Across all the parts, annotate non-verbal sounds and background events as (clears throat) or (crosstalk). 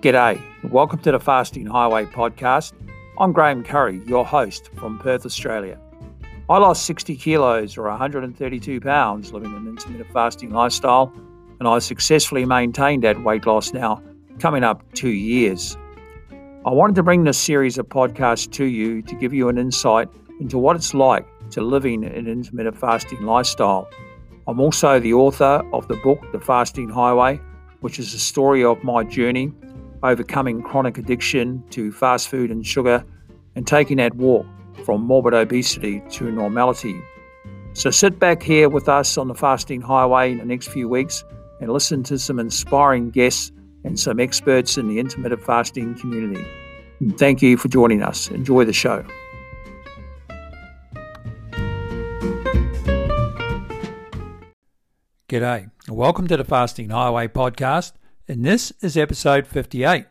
G'day, welcome to the Fasting Highway podcast. I'm Graeme Currie, your host from Perth, Australia. I lost 60 kilos or 132 pounds living an intermittent fasting lifestyle, and I successfully maintained that weight loss now, coming up two years. I wanted to bring this series of podcasts to you to give you an insight into what it's like to living an intermittent fasting lifestyle. I'm also the author of the book, The Fasting Highway, which is a story of my journey overcoming chronic addiction to fast food and sugar and taking that walk from morbid obesity to normality. So sit back here with us on the fasting highway in the next few weeks and listen to some inspiring guests and some experts in the intermittent fasting community. And thank you for joining us. Enjoy the show. G'day. Welcome to the Fasting Highway podcast, and this is episode 58.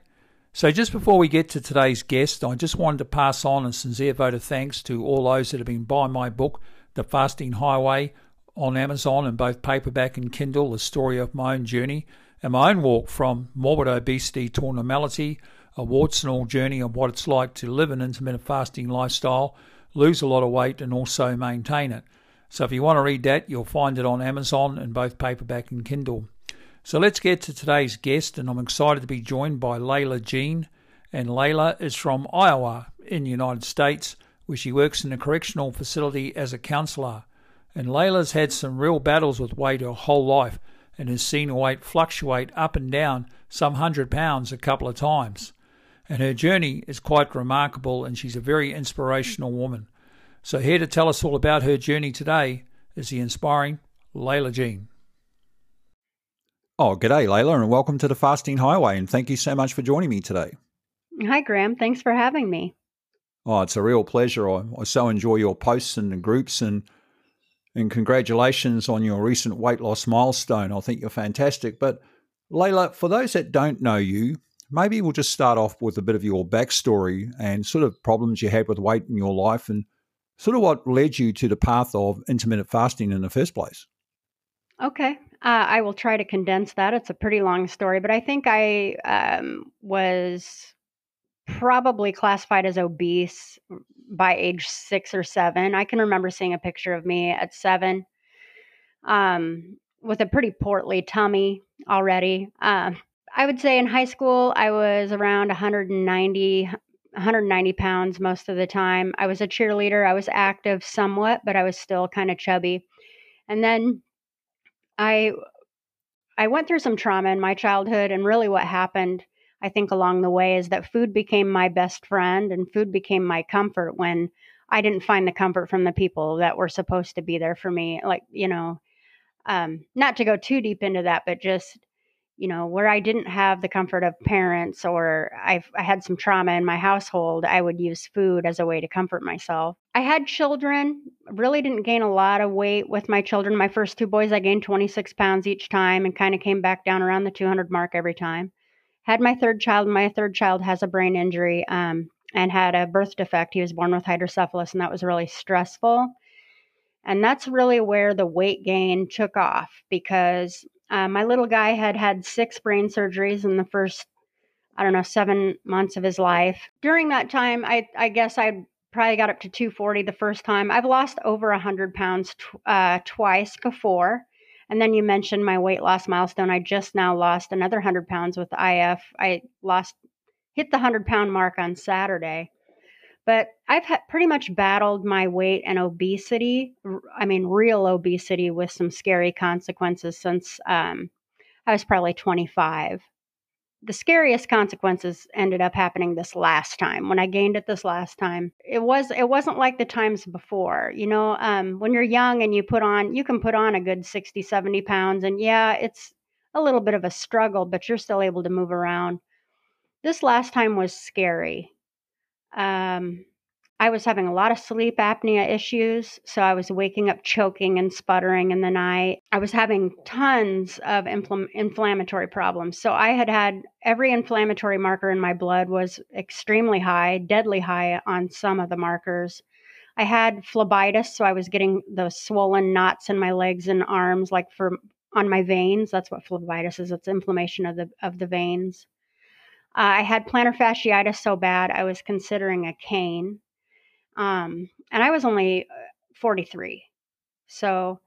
So, just before we get to today's guest, I just wanted to pass on a sincere vote of thanks to all those that have been buying my book, The Fasting Highway, on Amazon in both paperback and Kindle, the story of my own journey and my own walk from morbid obesity to normality, a warts and all journey of what it's like to live an intermittent fasting lifestyle, lose a lot of weight, and also maintain it. So if you want to read that, you'll find it on Amazon in both paperback and Kindle. So let's get to today's guest, and I'm excited to be joined by Layla Jean. And Layla is from Iowa in the United States, where she works in a correctional facility as a counselor. And Layla's had some real battles with weight her whole life and has seen her weight fluctuate up and down some hundred pounds a couple of times. And her journey is quite remarkable, and she's a very inspirational woman. So, here to tell us all about her journey today is the inspiring Layla Jean. Oh, g'day, Layla, and welcome to the Fasting Highway. And thank you so much for joining me today. Hi, Graeme. Thanks for having me. Oh, it's a real pleasure. I, I so enjoy your posts and the groups, and and congratulations on your recent weight loss milestone. I think you're fantastic. But Layla, for those that don't know you, maybe we'll just start off with a bit of your backstory and sort of problems you had with weight in your life and sort of what led you to the path of intermittent fasting in the first place. Okay. Uh, I will try to condense that. It's a pretty long story, but I think I um, was probably classified as obese by age six or seven. I can remember seeing a picture of me at seven um, with a pretty portly tummy already. Uh, I would say in high school, I was around 190, 190 pounds most of the time. I was a cheerleader. I was active somewhat, but I was still kind of chubby. And then I I went through some trauma in my childhood and really what happened I think along the way is that food became my best friend and food became my comfort when I didn't find the comfort from the people that were supposed to be there for me like you know um not to go too deep into that but just you know, where I didn't have the comfort of parents or I've, I had some trauma in my household, I would use food as a way to comfort myself. I had children, really didn't gain a lot of weight with my children. My first two boys, I gained 26 pounds each time and kind of came back down around the 200 mark every time. Had my third child, my third child has a brain injury um, and had a birth defect. He was born with hydrocephalus, and that was really stressful. And that's really where the weight gain took off because uh, my little guy had had six brain surgeries in the first, I don't know, seven months of his life. During that time, I, I guess I probably got up to 240 the first time. I've lost over 100 pounds tw- uh, twice before. And then you mentioned my weight loss milestone. I just now lost another 100 pounds with IF. I lost, hit the 100 pound mark on Saturday. But I've pretty much battled my weight and obesity. I mean, real obesity with some scary consequences since um, I was probably 25. The scariest consequences ended up happening this last time when I gained it this last time. It was it wasn't like the times before. You know, um, when you're young and you put on you can put on a good 60, 70 pounds, and yeah, it's a little bit of a struggle, but you're still able to move around. This last time was scary um, I was having a lot of sleep apnea issues. So I was waking up choking and sputtering in the night. I was having tons of infl- inflammatory problems. So I had had every inflammatory marker in my blood was extremely high, deadly high on some of the markers. I had phlebitis, so I was getting those swollen knots in my legs and arms, like for on my veins. That's what phlebitis is. It's inflammation of the of the veins. Uh, I had plantar fasciitis so bad I was considering a cane. Um, and I was only uh, 43. So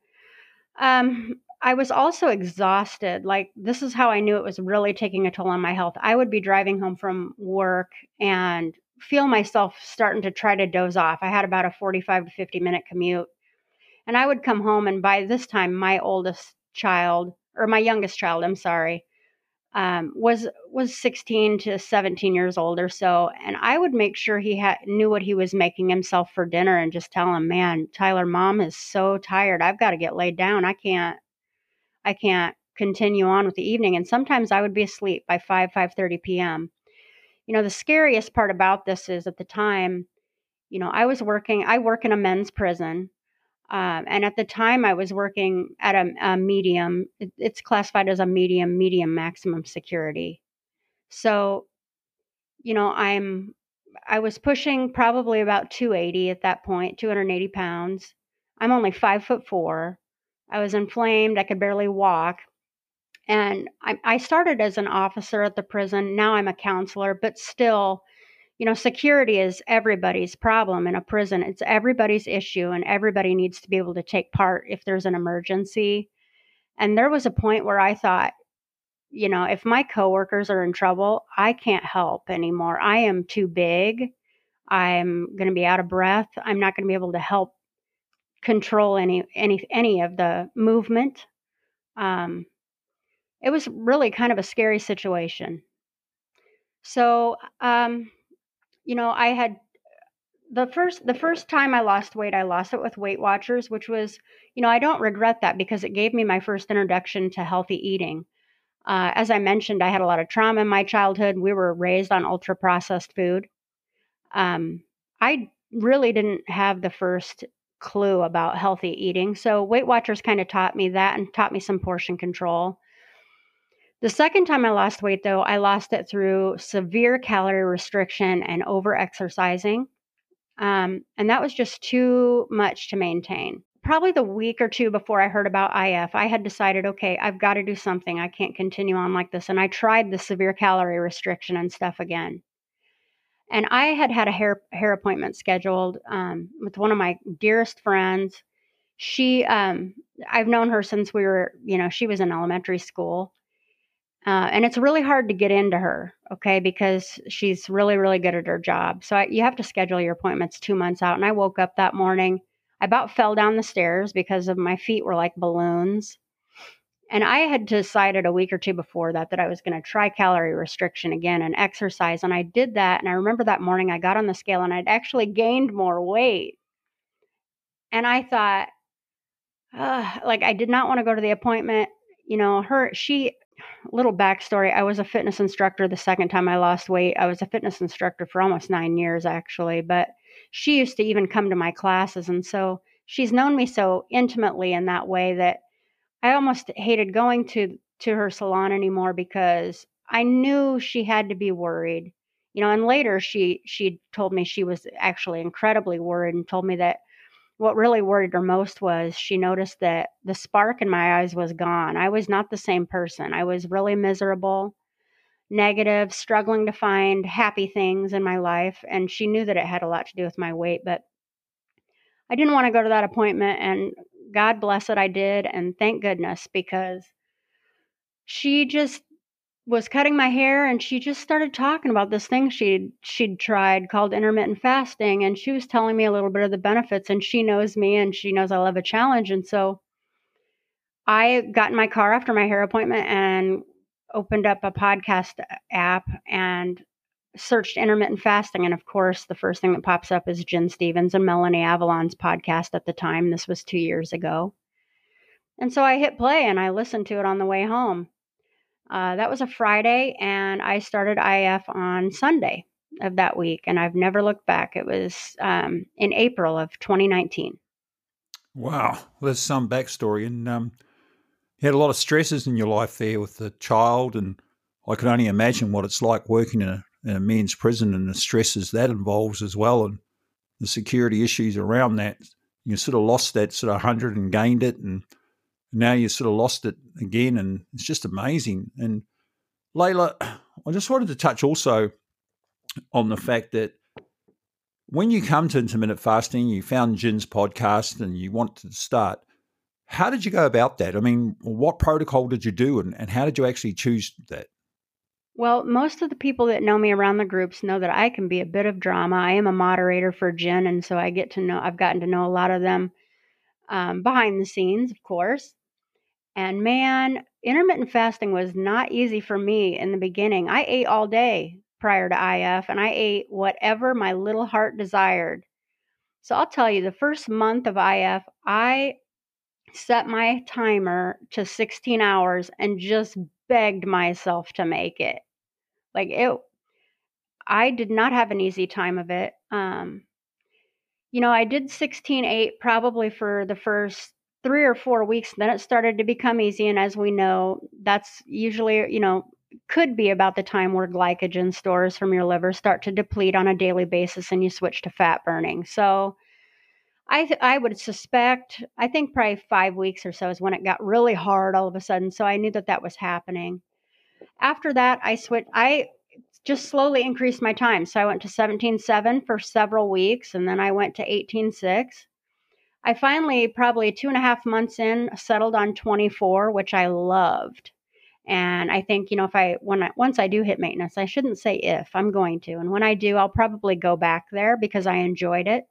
um, I was also exhausted. Like, this is how I knew it was really taking a toll on my health. I would be driving home from work and feel myself starting to try to doze off. I had about a 45 to 50 minute commute. And I would come home, and by this time, my oldest child, or my youngest child, I'm sorry, um, was was 16 to 17 years old or so, and I would make sure he had knew what he was making himself for dinner, and just tell him, "Man, Tyler, mom is so tired. I've got to get laid down. I can't, I can't continue on with the evening." And sometimes I would be asleep by 5 5:30 p.m. You know, the scariest part about this is at the time, you know, I was working. I work in a men's prison, um, and at the time, I was working at a, a medium. It, it's classified as a medium, medium maximum security. So, you know, I'm I was pushing probably about 280 at that point, 280 pounds. I'm only five foot four. I was inflamed. I could barely walk. And I, I started as an officer at the prison. Now I'm a counselor, but still, you know, security is everybody's problem in a prison. It's everybody's issue, and everybody needs to be able to take part if there's an emergency. And there was a point where I thought, you know, if my coworkers are in trouble, I can't help anymore. I am too big. I'm going to be out of breath. I'm not going to be able to help control any any any of the movement. Um, it was really kind of a scary situation. So, um, you know, I had the first the first time I lost weight, I lost it with Weight Watchers, which was, you know, I don't regret that because it gave me my first introduction to healthy eating. Uh, as I mentioned, I had a lot of trauma in my childhood. We were raised on ultra processed food. Um, I really didn't have the first clue about healthy eating. So Weight Watchers kind of taught me that and taught me some portion control. The second time I lost weight, though, I lost it through severe calorie restriction and over exercising. Um, and that was just too much to maintain. Probably the week or two before I heard about IF, I had decided, okay, I've got to do something. I can't continue on like this. And I tried the severe calorie restriction and stuff again. And I had had a hair hair appointment scheduled um, with one of my dearest friends. She, um, I've known her since we were, you know, she was in elementary school uh, and it's really hard to get into her, okay, because she's really, really good at her job. So I, you have to schedule your appointments two months out. And I woke up that morning, I about fell down the stairs because of my feet were like balloons. And I had decided a week or two before that that I was going to try calorie restriction again and exercise. And I did that. And I remember that morning I got on the scale and I'd actually gained more weight. And I thought, like, I did not want to go to the appointment. You know, her, she, little backstory I was a fitness instructor the second time I lost weight. I was a fitness instructor for almost nine years, actually, but she used to even come to my classes. And so she's known me so intimately in that way that I almost hated going to, to her salon anymore because I knew she had to be worried. You know, and later she she told me she was actually incredibly worried and told me that what really worried her most was she noticed that the spark in my eyes was gone. I was not the same person. I was really miserable, negative, struggling to find happy things in my life. And she knew that it had a lot to do with my weight, but I didn't want to go to that appointment. And God bless it, I did. And thank goodness because she just was cutting my hair and she just started talking about this thing she'd she'd tried called intermittent fasting and she was telling me a little bit of the benefits and she knows me and she knows I love a challenge and so I got in my car after my hair appointment and opened up a podcast app and searched intermittent fasting and of course the first thing that pops up is Gin Stephens and Melanie Avalon's podcast at the time this was 2 years ago. And so I hit play and I listened to it on the way home uh, that was a Friday, and I started IF on Sunday of that week, and I've never looked back. It was um, in April of 2019. Wow, there's some backstory, and um, you had a lot of stresses in your life there with the child, and I can only imagine what it's like working in a, in a men's prison and the stresses that involves as well, and the security issues around that. You sort of lost that sort of hundred and gained it, and now you sort of lost it again, and it's just amazing. And Layla, I just wanted to touch also on the fact that when you come to intermittent fasting, you found Gin's podcast and you wanted to start. How did you go about that? I mean, what protocol did you do and, and how did you actually choose that? Well, most of the people that know me around the groups know that I can be a bit of drama. I am a moderator for Gin, and so I get to know, I've gotten to know a lot of them um, behind the scenes, of course. And man, intermittent fasting was not easy for me in the beginning. I ate all day prior to IF, and I ate whatever my little heart desired. So I'll tell you, the first month of IF, I set my timer to 16 hours and just begged myself to make it. Like it, I did not have an easy time of it. Um, you know, I did 16 8 probably for the first three or four weeks. Then it started to become easy. And as we know, that's usually, you know, could be about the time where glycogen stores from your liver start to deplete on a daily basis and you switch to fat burning. So, I th- I would suspect I think probably five weeks or so is when it got really hard all of a sudden. So I knew that that was happening. After that, I switched. I just slowly increased my time. So I went to 17.7 for several weeks, and then I went to 18.6. I finally, probably two and a half months in, settled on 24, which I loved. And I think, you know, if I, when I, once I do hit maintenance, I shouldn't say if, I'm going to. And when I do, I'll probably go back there because I enjoyed it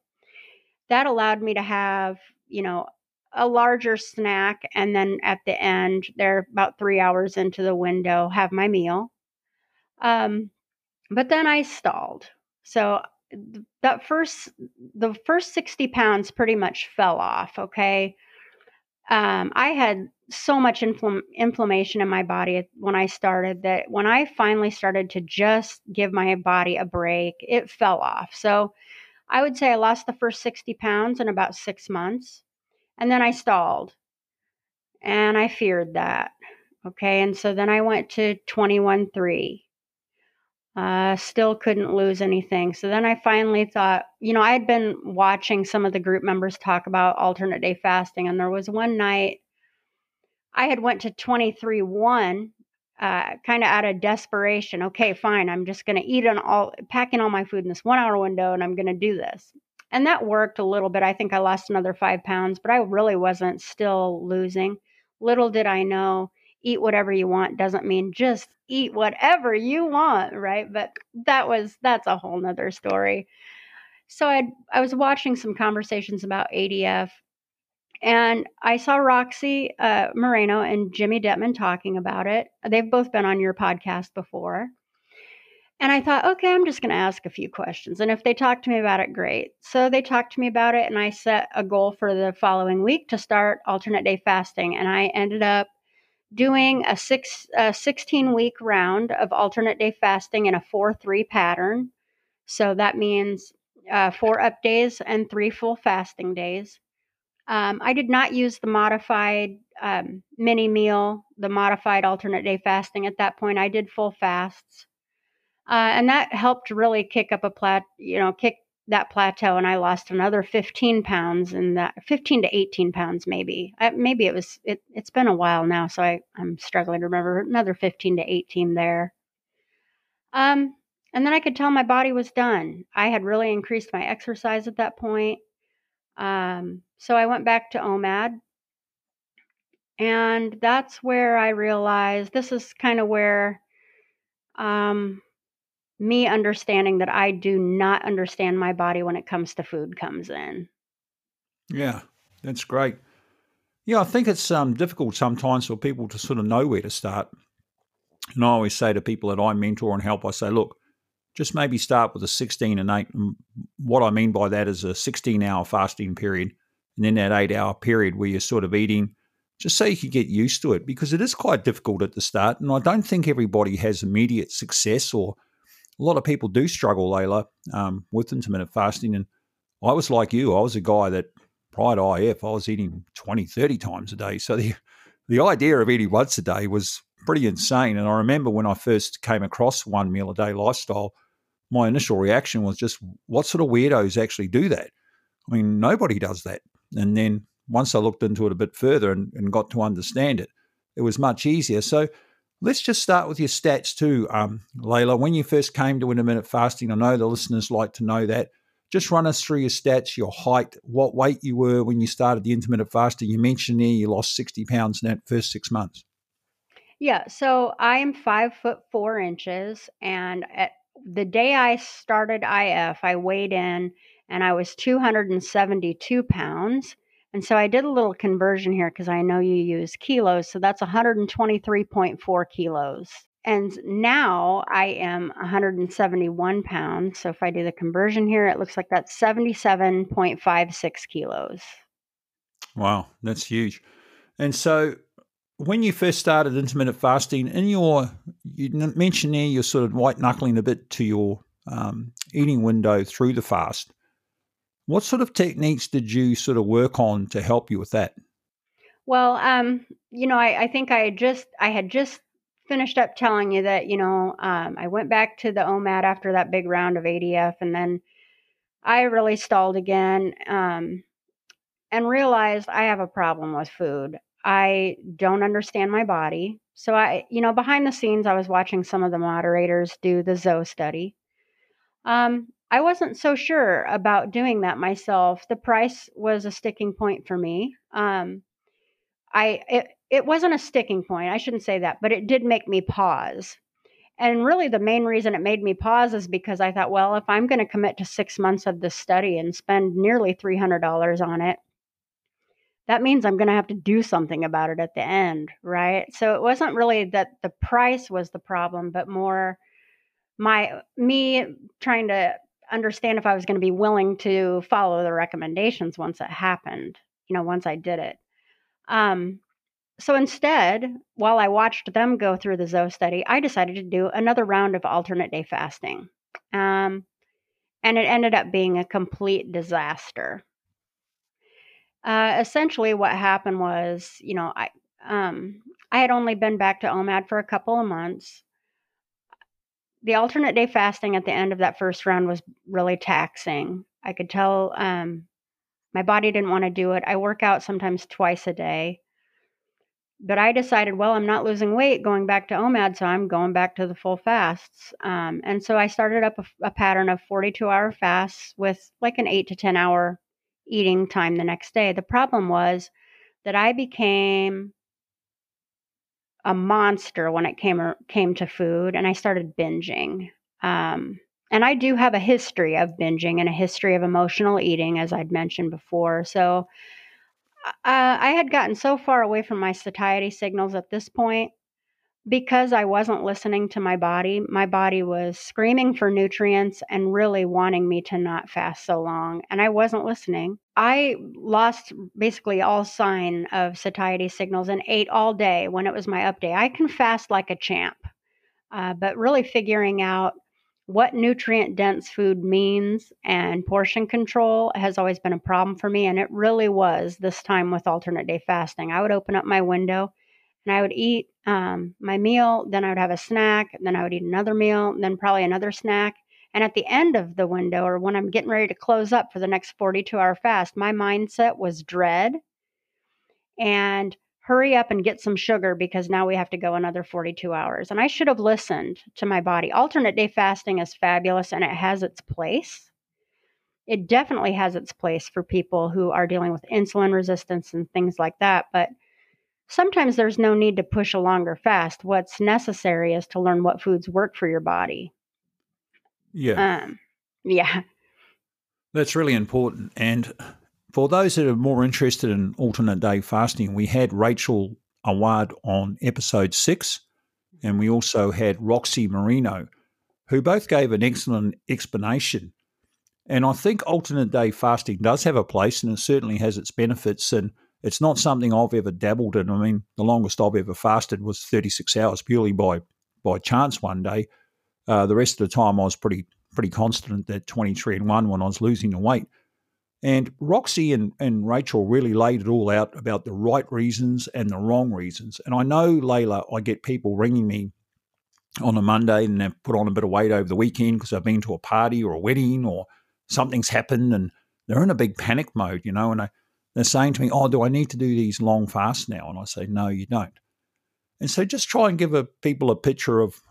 that allowed me to have, you know, a larger snack and then at the end they're about three hours into the window have my meal um, but then i stalled so that first the first 60 pounds pretty much fell off okay um, i had so much infl- inflammation in my body when i started that when i finally started to just give my body a break it fell off so I would say I lost the first 60 pounds in about six months. And then I stalled. And I feared that. Okay. And so then I went to 21.3. Uh, still couldn't lose anything. So then I finally thought, you know, I had been watching some of the group members talk about alternate day fasting. And there was one night I had went to 23.1 uh, kind of out of desperation. Okay, fine. I'm just going to eat on all, packing all my food in this one hour window, and I'm going to do this. And that worked a little bit. I think I lost another five pounds, but I really wasn't still losing. Little did I know, eat whatever you want doesn't mean just eat whatever you want, right? But that was that's a whole nother story. So I I was watching some conversations about ADF and I saw Roxy uh, Moreno and Jimmy Detman talking about it. They've both been on your podcast before. And I thought, okay, I'm just going to ask a few questions. And if they talk to me about it, great. So they talked to me about it, and I set a goal for the following week to start alternate day fasting. And I ended up doing a, six, a 16 week round of alternate day fasting in a 4 3 pattern. So that means uh, four up days and three full fasting days. Um, I did not use the modified um, mini meal, the modified alternate day fasting at that point. I did full fasts. Uh, and that helped really kick up a plat, you know, kick that plateau. And I lost another 15 pounds in that 15 to 18 pounds, maybe. Uh, maybe it was, it, it's been a while now. So I, I'm struggling to remember another 15 to 18 there. Um, and then I could tell my body was done. I had really increased my exercise at that point. Um, so I went back to OMAD. And that's where I realized this is kind of where um, me understanding that I do not understand my body when it comes to food comes in. Yeah, that's great. Yeah, I think it's um, difficult sometimes for people to sort of know where to start. And I always say to people that I mentor and help, I say, look, just maybe start with a 16 and 8. And what I mean by that is a 16 hour fasting period and then that eight hour period where you're sort of eating, just so you can get used to it because it is quite difficult at the start. And I don't think everybody has immediate success, or a lot of people do struggle, Layla, um, with intermittent fasting. And I was like you, I was a guy that prior to IF, I was eating 20, 30 times a day. So the, the idea of eating once a day was pretty insane. And I remember when I first came across one meal a day lifestyle, my initial reaction was just, what sort of weirdos actually do that? I mean, nobody does that. And then once I looked into it a bit further and, and got to understand it, it was much easier. So Let's just start with your stats too, um, Layla. When you first came to intermittent fasting, I know the listeners like to know that. Just run us through your stats, your height, what weight you were when you started the intermittent fasting. You mentioned there you lost 60 pounds in that first six months. Yeah, so I'm five foot four inches, and at the day I started IF, I weighed in and I was 272 pounds. And so I did a little conversion here because I know you use kilos. So that's 123.4 kilos. And now I am 171 pounds. So if I do the conversion here, it looks like that's 77.56 kilos. Wow, that's huge. And so when you first started intermittent fasting, in your you mentioned there you're sort of white knuckling a bit to your um, eating window through the fast. What sort of techniques did you sort of work on to help you with that? Well, um, you know, I, I think I just I had just finished up telling you that you know um, I went back to the OMAD after that big round of ADF, and then I really stalled again um, and realized I have a problem with food. I don't understand my body. So I, you know, behind the scenes, I was watching some of the moderators do the Zoe study. Um, I wasn't so sure about doing that myself. The price was a sticking point for me. Um, I it, it wasn't a sticking point. I shouldn't say that, but it did make me pause. And really, the main reason it made me pause is because I thought, well, if I'm going to commit to six months of this study and spend nearly $300 on it, that means I'm going to have to do something about it at the end, right? So it wasn't really that the price was the problem, but more my me trying to understand if I was going to be willing to follow the recommendations once it happened, you know, once I did it. Um, so instead, while I watched them go through the Zoe study, I decided to do another round of alternate day fasting. Um, and it ended up being a complete disaster. Uh, essentially, what happened was, you know, I um, I had only been back to OMAD for a couple of months. The alternate day fasting at the end of that first round was really taxing. I could tell um, my body didn't want to do it. I work out sometimes twice a day. But I decided, well, I'm not losing weight going back to OMAD, so I'm going back to the full fasts. Um, and so I started up a, a pattern of 42 hour fasts with like an eight to 10 hour eating time the next day. The problem was that I became a monster when it came came to food, and I started binging. Um, and I do have a history of binging and a history of emotional eating, as I'd mentioned before. So uh, I had gotten so far away from my satiety signals at this point because I wasn't listening to my body, my body was screaming for nutrients and really wanting me to not fast so long. And I wasn't listening. I lost basically all sign of satiety signals and ate all day when it was my up day. I can fast like a champ, uh, but really figuring out what nutrient dense food means and portion control has always been a problem for me. And it really was this time with alternate day fasting. I would open up my window and I would eat um, my meal, then I would have a snack, then I would eat another meal, then probably another snack. And at the end of the window, or when I'm getting ready to close up for the next 42 hour fast, my mindset was dread and hurry up and get some sugar because now we have to go another 42 hours. And I should have listened to my body. Alternate day fasting is fabulous and it has its place. It definitely has its place for people who are dealing with insulin resistance and things like that. But sometimes there's no need to push a longer fast. What's necessary is to learn what foods work for your body. Yeah. Um, yeah. That's really important. And for those that are more interested in alternate day fasting, we had Rachel Awad on episode six, and we also had Roxy Marino, who both gave an excellent explanation. And I think alternate day fasting does have a place, and it certainly has its benefits. And it's not something I've ever dabbled in. I mean, the longest I've ever fasted was 36 hours purely by by chance one day. Uh, the rest of the time, I was pretty pretty constant at 23 and 1 when I was losing the weight. And Roxy and, and Rachel really laid it all out about the right reasons and the wrong reasons. And I know, Layla, I get people ringing me on a Monday and they've put on a bit of weight over the weekend because they've been to a party or a wedding or something's happened and they're in a big panic mode, you know, and I, they're saying to me, Oh, do I need to do these long fasts now? And I say, No, you don't. And so just try and give a, people a picture of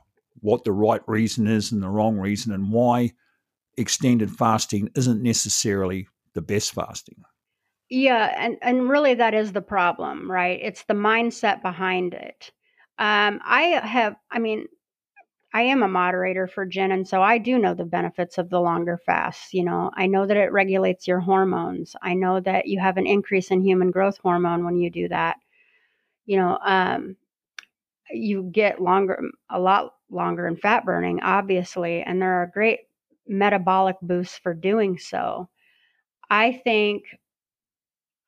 what the right reason is and the wrong reason and why extended fasting isn't necessarily the best fasting. Yeah, and, and really that is the problem, right? It's the mindset behind it. Um, I have, I mean, I am a moderator for Gin, and so I do know the benefits of the longer fasts. You know, I know that it regulates your hormones. I know that you have an increase in human growth hormone when you do that. You know, um, you get longer, a lot longer in fat burning, obviously, and there are great metabolic boosts for doing so. I think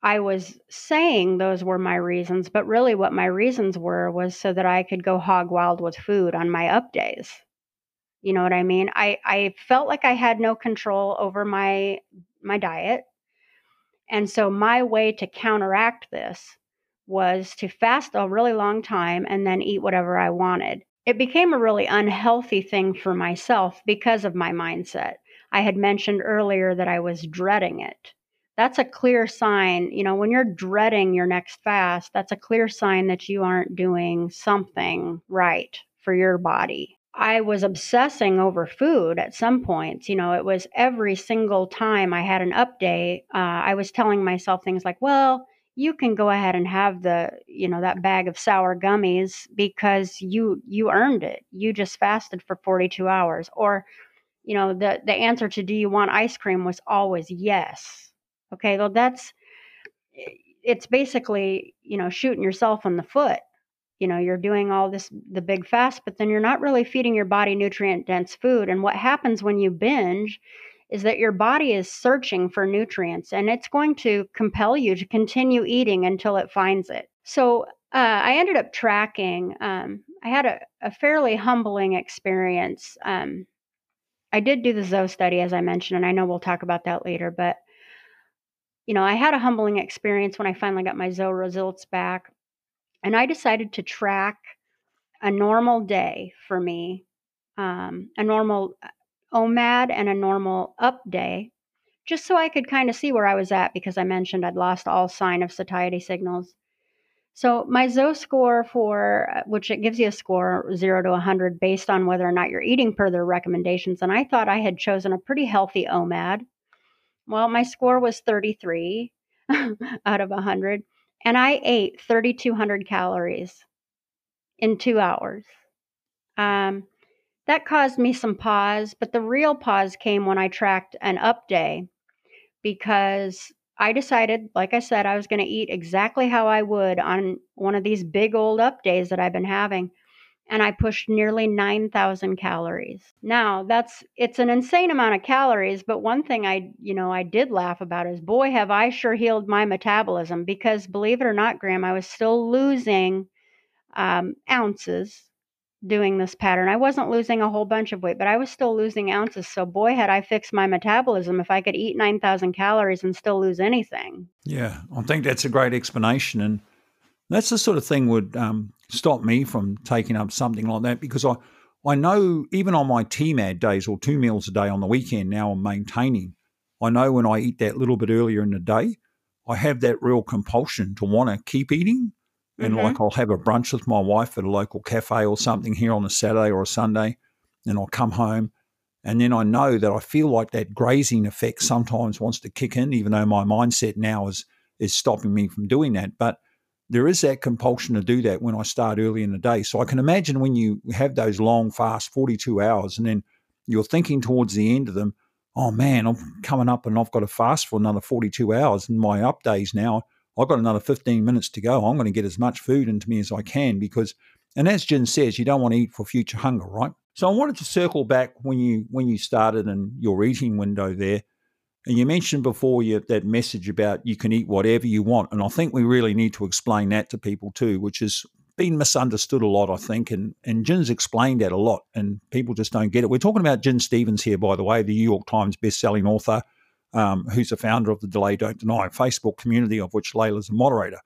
I was saying those were my reasons, but really what my reasons were was so that I could go hog wild with food on my up days. You know what I mean? I, I felt like I had no control over my my diet. And so my way to counteract this was to fast a really long time and then eat whatever I wanted. It became a really unhealthy thing for myself because of my mindset. I had mentioned earlier that I was dreading it that's a clear sign. You know, when you're dreading your next fast, that's a clear sign that you aren't doing something right for your body. I was obsessing over food at some points. You know, it was every single time I had an update, uh, I was telling myself things like, well, you can go ahead and have the you know that bag of sour gummies because you you earned it you just fasted for 42 hours or you know the the answer to do you want ice cream was always yes Okay, well, that's it's basically you know shooting yourself in the foot. You know, you're doing all this the big fast, but then you're not really feeding your body nutrient dense food. And what happens when you binge is that your body is searching for nutrients and it's going to compel you to continue eating until it finds it. So uh, I ended up tracking. Um, I had a, a, fairly humbling experience. Um, I did do the Zoe study, as I mentioned, and I know we'll talk about that later. But you know, I had a humbling experience when I finally got my Zoe results back. And I decided to track a normal day for me, um, a normal uh, OMAD and a normal up day, just so I could kind of see where I was at because I mentioned I'd lost all sign of satiety signals. So my Zoe score for uh, which it gives you a score 0 to 100 based on whether or not you're eating per their recommendations and I thought I had chosen a pretty healthy OMAD. Well, my score was 33 (laughs) out of 100, and I ate 3,200 calories in two hours. Um, that caused me some pause, but the real pause came when I tracked an up day because I decided, like I said, I was going to eat exactly how I would on one of these big old up days that I've been having and I pushed nearly 9,000 calories. Now, that's it's an insane amount of calories, but one thing I, you know, I did laugh about is boy have I sure healed my metabolism because believe it or not, Graeme, I was still losing um, ounces doing this pattern. I wasn't losing a whole bunch of weight, but I was still losing ounces. So boy had I fixed my metabolism if I could eat 9,000 calories and still lose anything. Yeah, I think that's a great explanation and that's the sort of thing would um, stop me from taking up something like that because I, I know even on my TMAD days or two meals a day on the weekend now I'm maintaining, I know when I eat that little bit earlier in the day, I have that real compulsion to want to keep eating. And mm-hmm. like I'll have a brunch with my wife at a local cafe or something here on a Saturday or a Sunday, and I'll come home. And then I know that I feel like that grazing effect sometimes wants to kick in, even though my mindset now is is stopping me from doing that. But there is that compulsion to do that when I start early in the day. So I can imagine when you have those long fast 42 hours and then you're thinking towards the end of them, oh man, I'm coming up and I've got to fast for another 42 hours. In my up days now, I've got another 15 minutes to go. I'm going to get as much food into me as I can because, and as Gin says, you don't want to eat for future hunger, right? So I wanted to circle back when you when you started and your eating window there and you mentioned before you, that message about you can eat whatever you want. And I think we really need to explain that to people too, which has been misunderstood a lot, I think. And, and Gin's explained that a lot, and people just don't get it. We're talking about Gin Stephens here, by the way, the New York Times best-selling author, um, who's the founder of the Delay Don't Deny Facebook community, of which Layla's a moderator.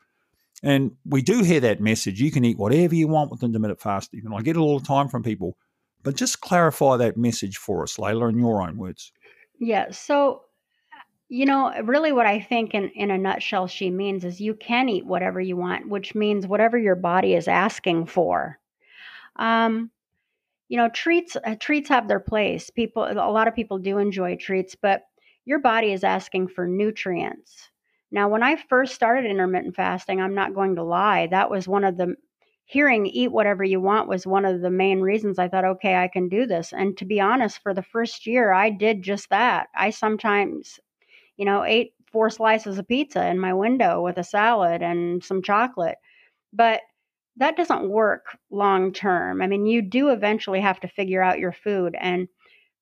And we do hear that message you can eat whatever you want with intermittent fasting. And I get it all the time from people. But just clarify that message for us, Layla, in your own words. Yeah. So You know, really what I think in, in a nutshell she means is you can eat whatever you want, which means whatever your body is asking for. Um, you know, treats uh, treats have their place. People a lot of people do enjoy treats, but your body is asking for nutrients. Now, when I first started intermittent fasting, I'm not going to lie, that was one of the hearing eat whatever you want was one of the main reasons I thought, okay, I can do this. And to be honest, for the first year, I did just that. I sometimes you know, ate four slices of pizza in my window with a salad and some chocolate. But that doesn't work long term. I mean, you do eventually have to figure out your food. And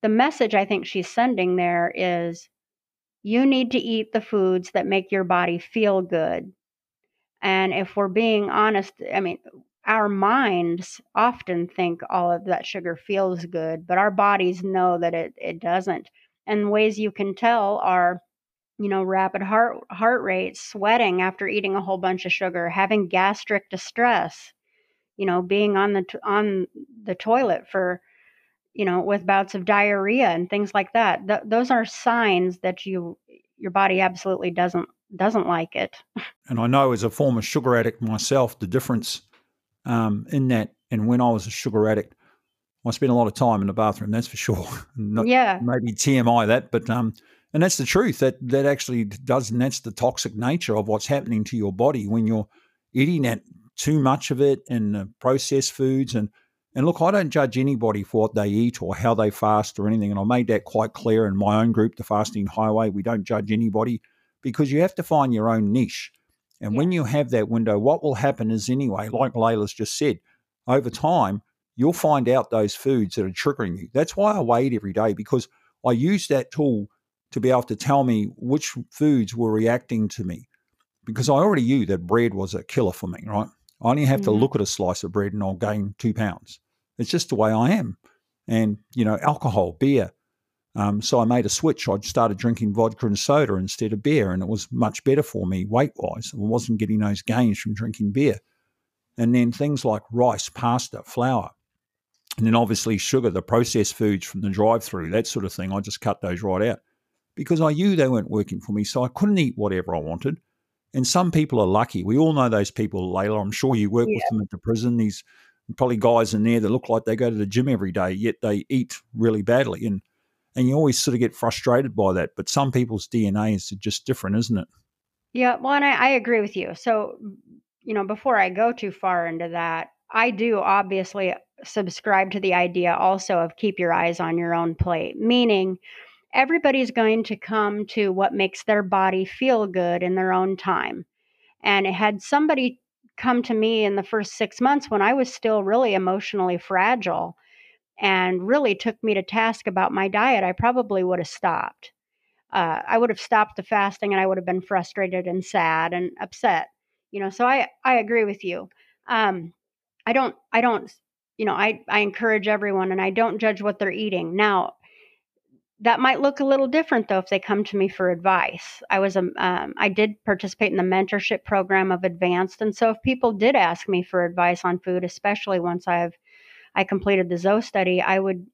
the message I think she's sending there is you need to eat the foods that make your body feel good. And if we're being honest, I mean, our minds often think all of that sugar feels good, but our bodies know that it, it doesn't. And ways you can tell are you know, rapid heart heart rate, sweating after eating a whole bunch of sugar, having gastric distress, you know, being on the t- on the toilet for you know, with bouts of diarrhea and things like that. Th- those are signs that you your body absolutely doesn't doesn't like it. (laughs) And I know as a former sugar addict myself, the difference um, in that and when I was a sugar addict, I spent a lot of time in the bathroom. That's for sure. (laughs) Not, yeah, maybe TMI that, but um, and that's the truth. That that actually does, and that's the toxic nature of what's happening to your body when you're eating that too much of it and uh, processed foods. And and look, I don't judge anybody for what they eat or how they fast or anything. And I made that quite clear in my own group, the Fasting Highway. We don't judge anybody because you have to find your own niche. And yeah. when you have that window, what will happen is anyway, like Layla's just said, over time, you'll find out those foods that are triggering you. That's why I weighed every day because I use that tool to be able to tell me which foods were reacting to me because I already knew that bread was a killer for me, right? I only have mm-hmm. to look at a slice of bread and I'll gain two pounds. It's just the way I am. And, you know, alcohol, beer. Um, so I made a switch. I started drinking vodka and soda instead of beer, and it was much better for me weight wise. I wasn't getting those gains from drinking beer. And then things like rice, pasta, flour, and then obviously sugar, the processed foods from the drive through, that sort of thing. I just cut those right out because I knew they weren't working for me. So I couldn't eat whatever I wanted. And some people are lucky. We all know those people, Layla. I'm sure you work yeah. with them at the prison. These probably guys in there that look like they go to the gym every day, yet they eat really badly. And and you always sort of get frustrated by that. But some people's DNA is just different, isn't it? Yeah, well, and I, I agree with you. So, you know, before I go too far into that, I do obviously subscribe to the idea also of keep your eyes on your own plate, meaning everybody's going to come to what makes their body feel good in their own time. And had somebody come to me in the first six months when I was still really emotionally fragile and really took me to task about my diet, I probably would have stopped. Uh, I would have stopped the fasting and I would have been frustrated and sad and upset. You know, so I I agree with you. Um, I don't I don't you know I I encourage everyone and I don't judge what they're eating. Now, that might look a little different though if they come to me for advice. I was a, um, I did participate in the mentorship program of Advanced, and so if people did ask me for advice on food, especially once I've I completed the Zoe study, I would.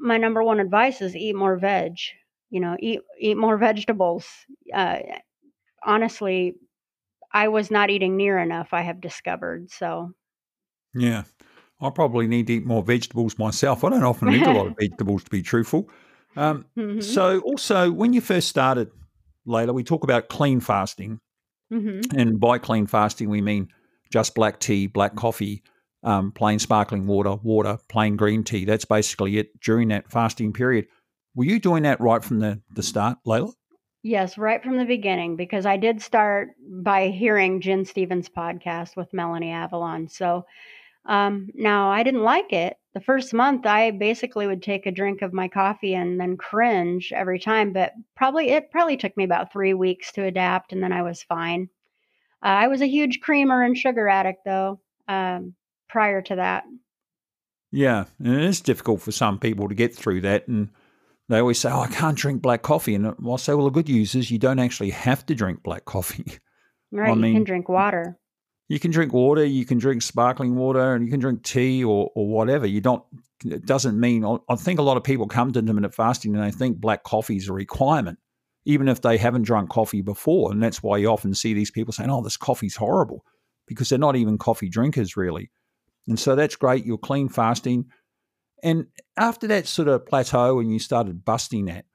My number one advice is eat more veg. You know, eat eat more vegetables. Uh, honestly, I was not eating near enough. I have discovered so. Yeah, I probably need to eat more vegetables myself. I don't often eat a lot of (laughs) vegetables, to be truthful. Um, mm-hmm. So, also, when you first started, Layla, we talk about clean fasting. Mm-hmm. And by clean fasting, we mean just black tea, black coffee, um, plain sparkling water, water, plain green tea. That's basically it during that fasting period. Were you doing that right from the, the start, Layla? Yes, right from the beginning, because I did start by hearing Gin Stephens' podcast with Melanie Avalon. So um, now, I didn't like it. The first month, I basically would take a drink of my coffee and then cringe every time. But probably it probably took me about three weeks to adapt, and then I was fine. Uh, I was a huge creamer and sugar addict, though. Um, prior to that. Yeah, and it is difficult for some people to get through that, and they always say, "Oh, I can't drink black coffee," and I'll say, "Well, the good news is you don't actually have to drink black coffee." (laughs) Right, I mean, you can drink water you can drink water, you can drink sparkling water, and you can drink tea or, or whatever. You don't. It doesn't mean. I think a lot of people come to intermittent fasting and they think black coffee is a requirement. even if they haven't drunk coffee before. And that's why you often see these people saying, oh, this coffee's horrible, because they're not even coffee drinkers, really. And so that's great. You're clean fasting. And after that sort of plateau and you started busting that,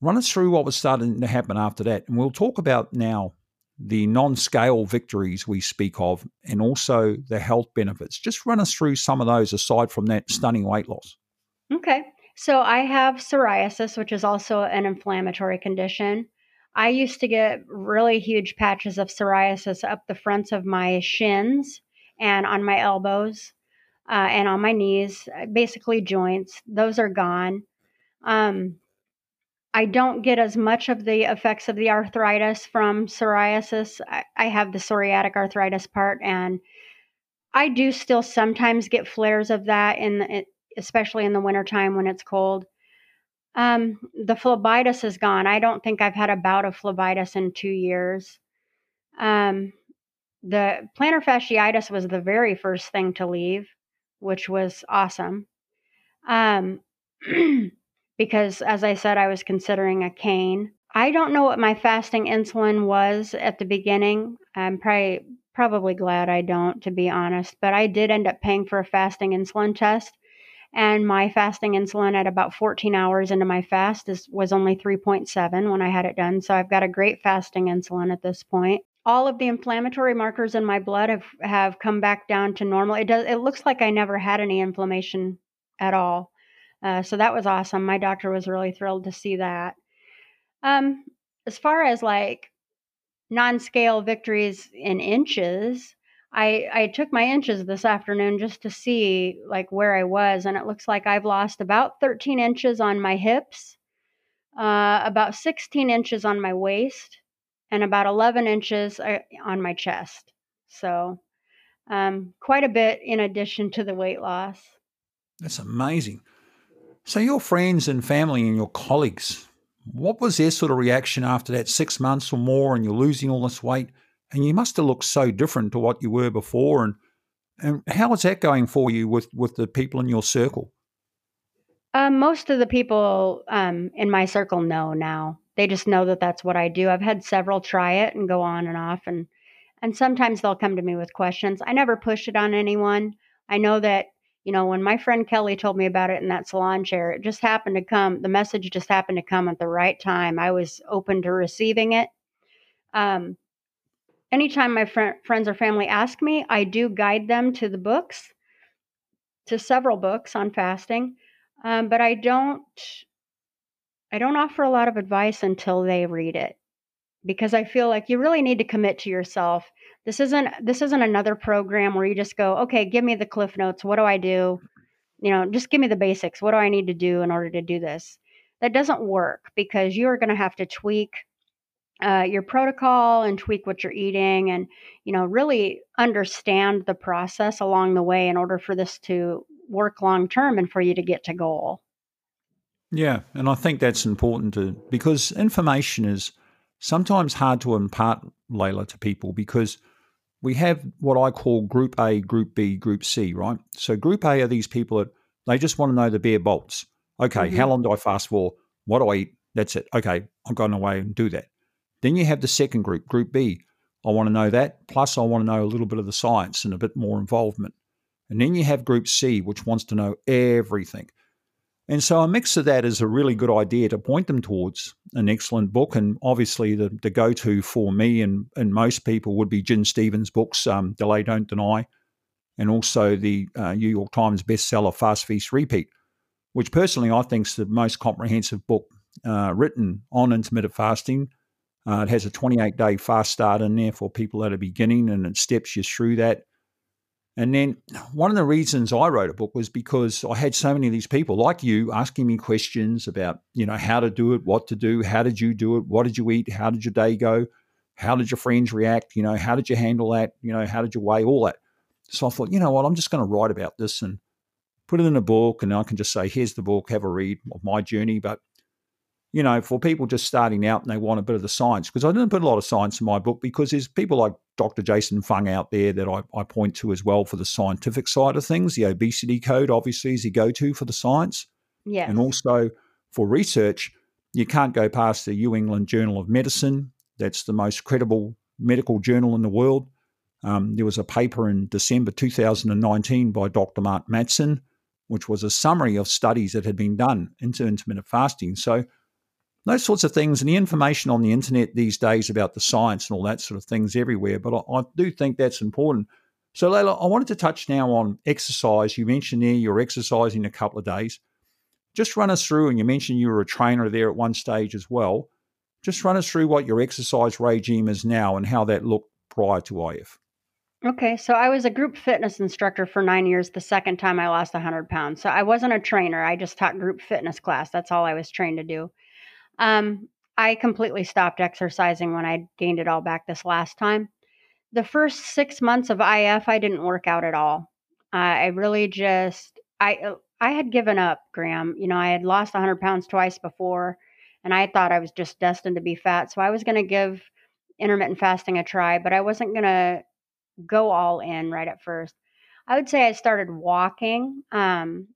run us through what was starting to happen after that. And we'll talk about now the non scale victories we speak of and also the health benefits. Just run us through some of those aside from that stunning weight loss. Okay. So I have psoriasis, which is also an inflammatory condition. I used to get really huge patches of psoriasis up the fronts of my shins and on my elbows uh, and on my knees, basically joints. Those are gone. Um, I don't get as much of the effects of the arthritis from psoriasis. I, I have the psoriatic arthritis part, and I do still sometimes get flares of that in the, especially in the wintertime when it's cold. Um, the phlebitis is gone. I don't think I've had a bout of phlebitis in two years. Um, the plantar fasciitis was the very first thing to leave, which was awesome. Um, (clears throat) because, as I said, I was considering a cane. I don't know what my fasting insulin was at the beginning. I'm probably probably glad I don't, to be honest. But I did end up paying for a fasting insulin test, and my fasting insulin at about 14 hours into my fast is, was only 3.7 when I had it done. So I've got a great fasting insulin at this point. All of the inflammatory markers in my blood have, have come back down to normal. It does. It looks like I never had any inflammation at all. Uh, so that was awesome. My doctor was really thrilled to see that. Um, as far as like non-scale victories in inches, I I took my inches this afternoon just to see like where I was, and it looks like I've lost about 13 inches on my hips, uh, about 16 inches on my waist, and about 11 inches uh, on my chest. So, um, quite a bit in addition to the weight loss. That's amazing. So, your friends and family and your colleagues, what was their sort of reaction after that six months or more and you're losing all this weight? And you must have looked so different to what you were before. And, and how is that going for you with, with the people in your circle? Um, most of the people um, in my circle know now. They just know that that's what I do. I've had several try it and go on and off, and and sometimes they'll come to me with questions. I never push it on anyone. I know that you know, when my friend Kelly told me about it in that salon chair, it just happened to come, the message just happened to come at the right time. I was open to receiving it. Um, anytime my fr- friends or family ask me, I do guide them to the books, to several books on fasting, um, but I don't. I don't offer a lot of advice until they read it because I feel like you really need to commit to yourself this isn't this isn't another program where you just go, okay, give me the cliff notes. What do I do? You know, just give me the basics. What do I need to do in order to do this? That doesn't work because you are going to have to tweak uh, your protocol and tweak what you're eating, and you know, really understand the process along the way in order for this to work long term and for you to get to goal. Yeah, and I think that's important to because information is sometimes hard to impart, Layla, to people because we have what I call Group A, Group B, Group C, right? So Group A are these people that they just want to know the bare bolts. Okay, mm-hmm. how long do I fast for? What do I eat? That's it. Okay, I'm going away and do that. Then you have the second group, Group B. I want to know that. Plus, I want to know a little bit of the science and a bit more involvement. And then you have Group C, which wants to know everything. And so a mix of that is a really good idea to point them towards an excellent book. And obviously, the, the go to for me and, and most people would be Gin Stephens' books, um, Delay, Don't Deny, and also the uh, New York Times bestseller Fast Feast Repeat, which personally I think is the most comprehensive book uh, written on intermittent fasting. Uh, it has a 28 day fast start in there for people that are beginning and it steps you through that. And then one of the reasons I wrote a book was because I had so many of these people like you asking me questions about, you know, how to do it, what to do, how did you do it, what did you eat, how did your day go, how did your friends react, you know, how did you handle that, you know, how did you weigh all that. So I thought, you know what, I'm just going to write about this and put it in a book and I can just say, here's the book, have a read of my journey. But you know, for people just starting out and they want a bit of the science, because I didn't put a lot of science in my book because there's people like Dr. Jason Fung out there that I, I point to as well for the scientific side of things. The obesity code, obviously, is a go to for the science. Yeah. And also for research, You can't go past the New England Journal of Medicine. That's the most credible medical journal in the world. Um, there was a paper in December 2019 by Dr. Mark Mattson, which was a summary of studies that had been done into intermittent fasting. So, those sorts of things, and the information on the internet these days about the science and all that sort of things everywhere. But I, I do think that's important. So, Layla, I wanted to touch now on exercise. You mentioned there you're exercising a couple of days. Just run us through, and you mentioned you were a trainer there at one stage as well. Just run us through what your exercise regime is now and how that looked prior to IF. Okay, so I was a group fitness instructor for nine years the second time I lost 100 pounds. So I wasn't a trainer, I just taught group fitness class. That's all I was trained to do. Um, I completely stopped exercising when I gained it all back this last time. The first six months of IF, I didn't work out at all. Uh, I really just, I, uh, I had given up, Graeme. You know, I had lost 100 pounds twice before, and I thought I was just destined to be fat. So I was going to give intermittent fasting a try, but I wasn't going to go all in right at first. I would say I started walking um,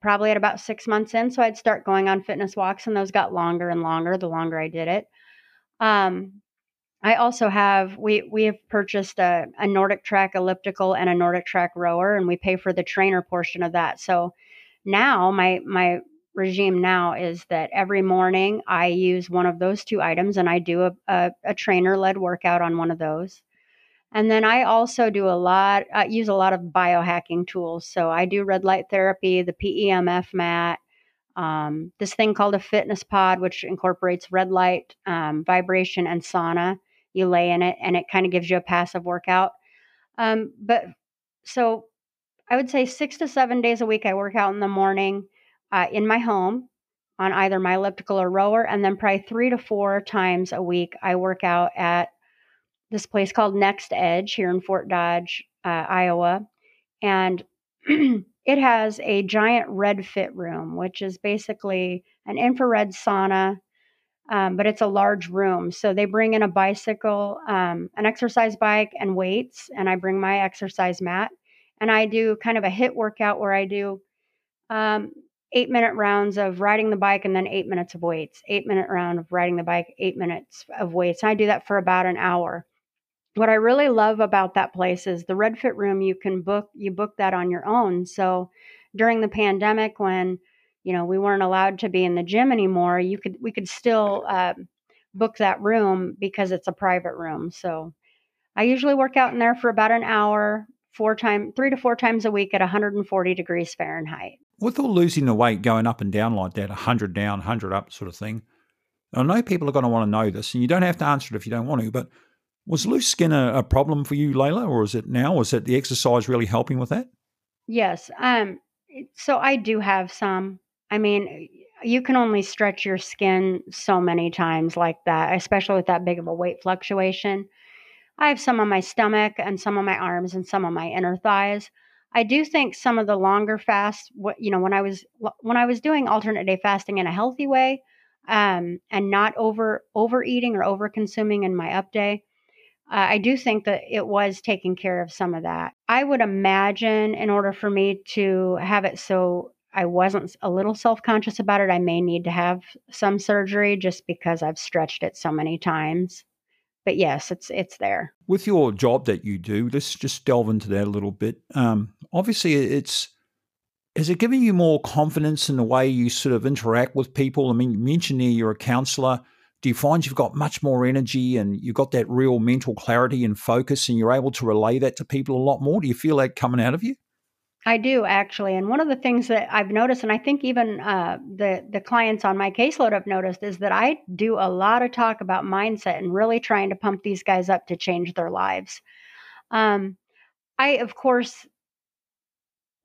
probably at about six months in. So I'd start going on fitness walks, and those got longer and longer the longer I did it. Um, I also have we we have purchased a, a NordicTrack elliptical and a NordicTrack rower, and we pay for the trainer portion of that. So now my my regime now is that every morning I use one of those two items, and I do a, a, a trainer led workout on one of those. And then I also do a lot, I use a lot of biohacking tools. So I do red light therapy, the PEMF mat, um, this thing called a fitness pod, which incorporates red light, um, vibration, and sauna. You lay in it and it kind of gives you a passive workout. Um, but so I would say six to seven days a week, I work out in the morning uh, in my home on either my elliptical or rower. And then probably three to four times a week, I work out at this place called Next Edge here in Fort Dodge, uh, Iowa. And (clears throat) it has a giant red fit room, which is basically an infrared sauna, um, but it's a large room. So they bring in a bicycle, um, an exercise bike, and weights, and I bring my exercise mat. And I do kind of a HIIT workout where I do um, eight minute rounds of riding the bike and then eight minutes of weights, eight minute round of riding the bike, eight minutes of weights. And I do that for about an hour what I really love about that place is the Red Fit Room. You can book you book that on your own. So during the pandemic, when you know we weren't allowed to be in the gym anymore, you could we could still uh, book that room because it's a private room. So I usually work out in there for about an hour, four time, three to four times a week at 140 degrees Fahrenheit. With all losing the weight going up and down like that, 100 down, 100 up, sort of thing. I know people are going to want to know this, and you don't have to answer it if you don't want to, but was loose skin a, a, problem for you, Layla, or is it now? Was it the exercise really helping with that? Yes. Um. So I do have some. I mean, you can only stretch your skin so many times like that, especially with that big of a weight fluctuation. I have some on my stomach and some on my arms and some on my inner thighs. I do think some of the longer fasts, what you know, when I was when I was doing alternate day fasting in a healthy way, um, and not over overeating or over consuming in my up day, uh, I do think that it was taking care of some of that. I would imagine in order for me to have it so I wasn't a little self conscious about it, I may need to have some surgery just because I've stretched it so many times. But yes, it's it's there. With your job that you do, let's just delve into that a little bit. Um, obviously, it's is it giving you more confidence in the way you sort of interact with people? I mean, you mentioned there you're a counselor do you find you've got much more energy and you've got that real mental clarity and focus and you're able to relay that to people a lot more? Do you feel that coming out of you? I do actually, and one of the things that I've noticed, and I think even uh, the the clients on my caseload have noticed, is that I do a lot of talk about mindset and really trying to pump these guys up to change their lives. Um, I, of course,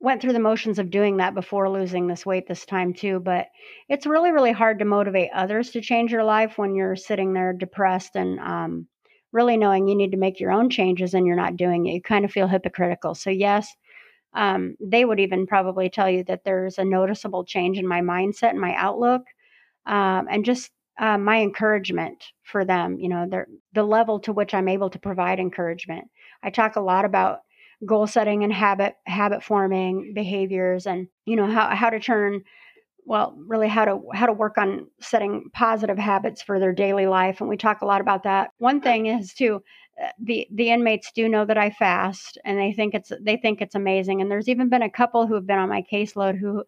went through the motions of doing that before losing this weight this time too but it's really really hard to motivate others to change your life when you're sitting there depressed and um, really knowing you need to make your own changes and you're not doing it. You kind of feel hypocritical. So yes um, they would even probably tell you that there's a noticeable change in my mindset and my outlook um, and just uh, my encouragement for them you know the level to which i'm able to provide encouragement. I talk a lot about goal setting and habit habit forming behaviors and you know how how to turn well, really how to how to work on setting positive habits for their daily life, and we talk a lot about that. One thing is too, uh, the the inmates do know that I fast, and they think it's they think it's amazing. And there's even been a couple who have been on my caseload who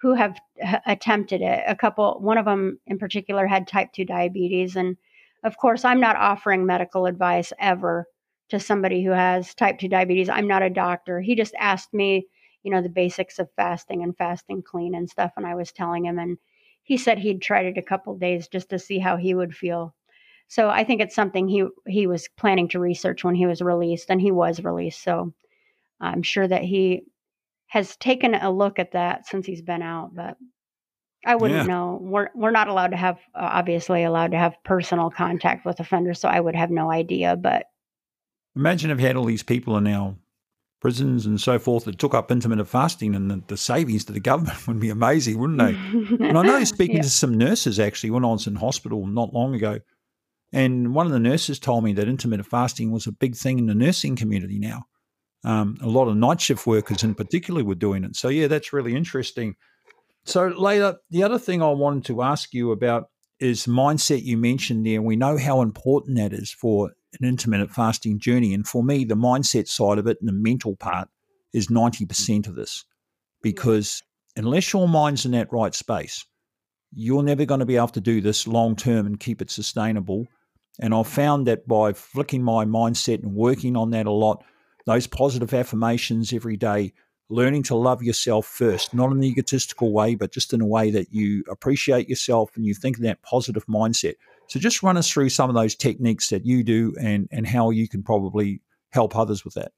who have attempted it. A couple, one of them in particular had type two diabetes, and of course, I'm not offering medical advice ever to somebody who has type 2 diabetes. I'm not a doctor. He just asked me, you know, the basics of fasting and fasting clean and stuff. And I was telling him, and he said he'd tried it a couple days just to see how he would feel. So I think it's something he he was planning to research when he was released, and he was released. So I'm sure that he has taken a look at that since he's been out. But I wouldn't Yeah. know. We're we're not allowed to have uh, obviously allowed to have personal contact with offenders, so I would have no idea. But Imagine if you had all these people in our prisons and so forth that took up intermittent fasting and the, the savings to the government (laughs) would be amazing, wouldn't they? And I know (laughs) speaking yeah, to some nurses actually when I was in hospital not long ago, and one of the nurses told me that intermittent fasting was a big thing in the nursing community now. Um, a lot of night shift workers in particular were doing it. So, yeah, that's really interesting. So, Layla, the other thing I wanted to ask you about is mindset you mentioned there. We know how important that is for an intermittent fasting journey. And for me, the mindset side of it and the mental part is 90% of this because unless your mind's in that right space, you're never going to be able to do this long term and keep it sustainable. And I've found that by flicking my mindset and working on that a lot, those positive affirmations every day, learning to love yourself first, not in an egotistical way, but just in a way that you appreciate yourself and you think in that positive mindset. So just run us through some of those techniques that you do and, and how you can probably help others with that.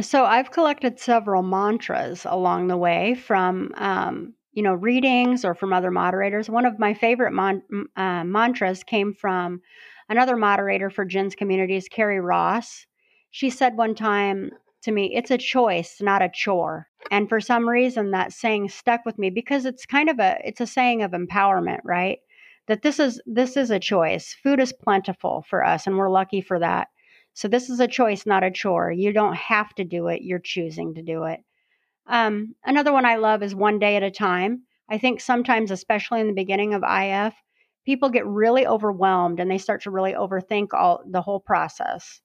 So I've collected several mantras along the way from, um, you know, readings or from other moderators. One of my favorite mon- uh, mantras came from another moderator for Gin's communities, Carrie Ross. She said one time to me, "It's a choice, not a chore." And for some reason, that saying stuck with me because it's kind of a it's a saying of empowerment, right? That this is this is a choice. Food is plentiful for us, and we're lucky for that so this is a choice, not a chore. You don't have to do it, you're choosing to do it. Um, another one I love is one day at a time. I think sometimes, especially in the beginning of IF, people get really overwhelmed and they start to really overthink all the whole process.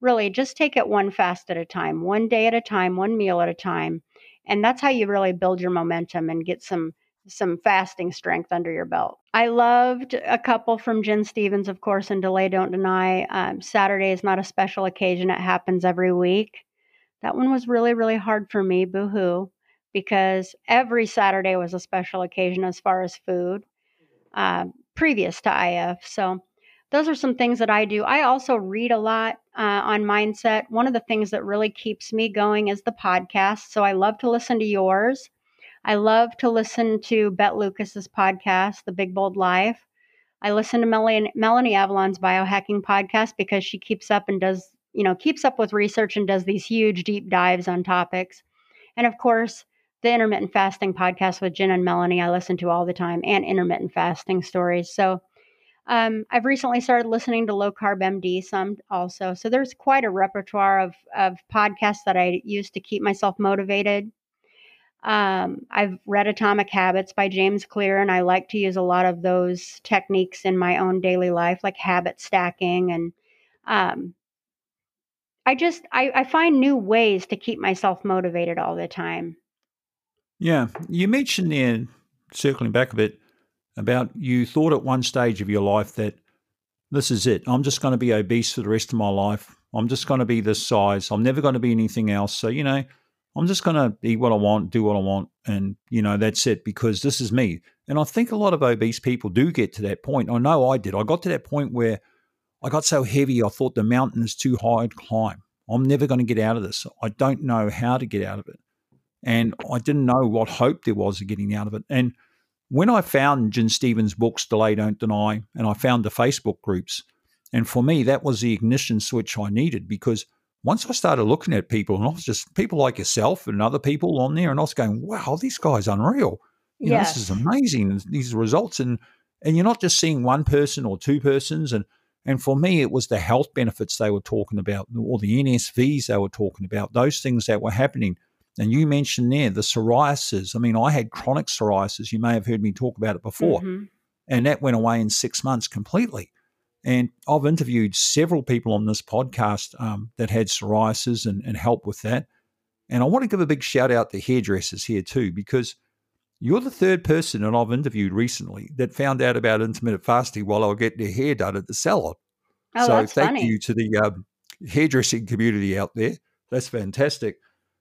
Really, just take it one fast at a time, one day at a time, one meal at a time. And that's how you really build your momentum and get some some fasting strength under your belt. I loved a couple from Gin Stephens, of course, and Delay Don't Deny. Um, Saturday is not a special occasion, it happens every week. That one was really, really hard for me, boo hoo, because every Saturday was a special occasion as far as food uh, previous to IF. So, those are some things that I do. I also read a lot uh, on mindset. One of the things that really keeps me going is the podcast. So, I love to listen to yours. I love to listen to Beth Lucas's podcast, The Big Bold Life. I listen to Melanie, Melanie Avalon's biohacking podcast because she keeps up and does, you know, keeps up with research and does these huge deep dives on topics. And of course, the intermittent fasting podcast with Gin and Melanie, I listen to all the time, and intermittent fasting stories. So um, I've recently started listening to Low Carb MD some also. So there's quite a repertoire of, of podcasts that I use to keep myself motivated. Um, I've read Atomic Habits by James Clear, and I like to use a lot of those techniques in my own daily life, like habit stacking. And um, I just I, I find new ways to keep myself motivated all the time. Yeah. You mentioned there, circling back a bit, about you thought at one stage of your life that this is it. I'm just going to be obese for the rest of my life. I'm just going to be this size. I'm never going to be anything else. So, you know, I'm just going to eat what I want, do what I want, and you know that's it because this is me. And I think a lot of obese people do get to that point. I know I did. I got to that point where I got so heavy, I thought the mountain is too high to climb. I'm never going to get out of this. I don't know how to get out of it, and I didn't know what hope there was of getting out of it. And when I found Gin Stephens' books, Delay Don't Deny, and I found the Facebook groups, and for me that was the ignition switch I needed because once I started looking at people, and I was just people like yourself and other people on there, and I was going, "Wow, this guy's unreal! You know, this is amazing. These results, and and you're not just seeing one person or two persons, and and for me, it was the health benefits they were talking about, or the NSVs they were talking about, those things that were happening, And you mentioned there the psoriasis. I mean, I had chronic psoriasis. You may have heard me talk about it before. Mm-hmm. And that went away in six months completely. And I've interviewed several people on this podcast um, that had psoriasis and, and help with that. And I want to give a big shout out to hairdressers here too, because you're the third person that I've interviewed recently that found out about intermittent fasting while I was getting their hair done at the salon. Oh, so thank funny. you to the um, hairdressing community out there. That's fantastic.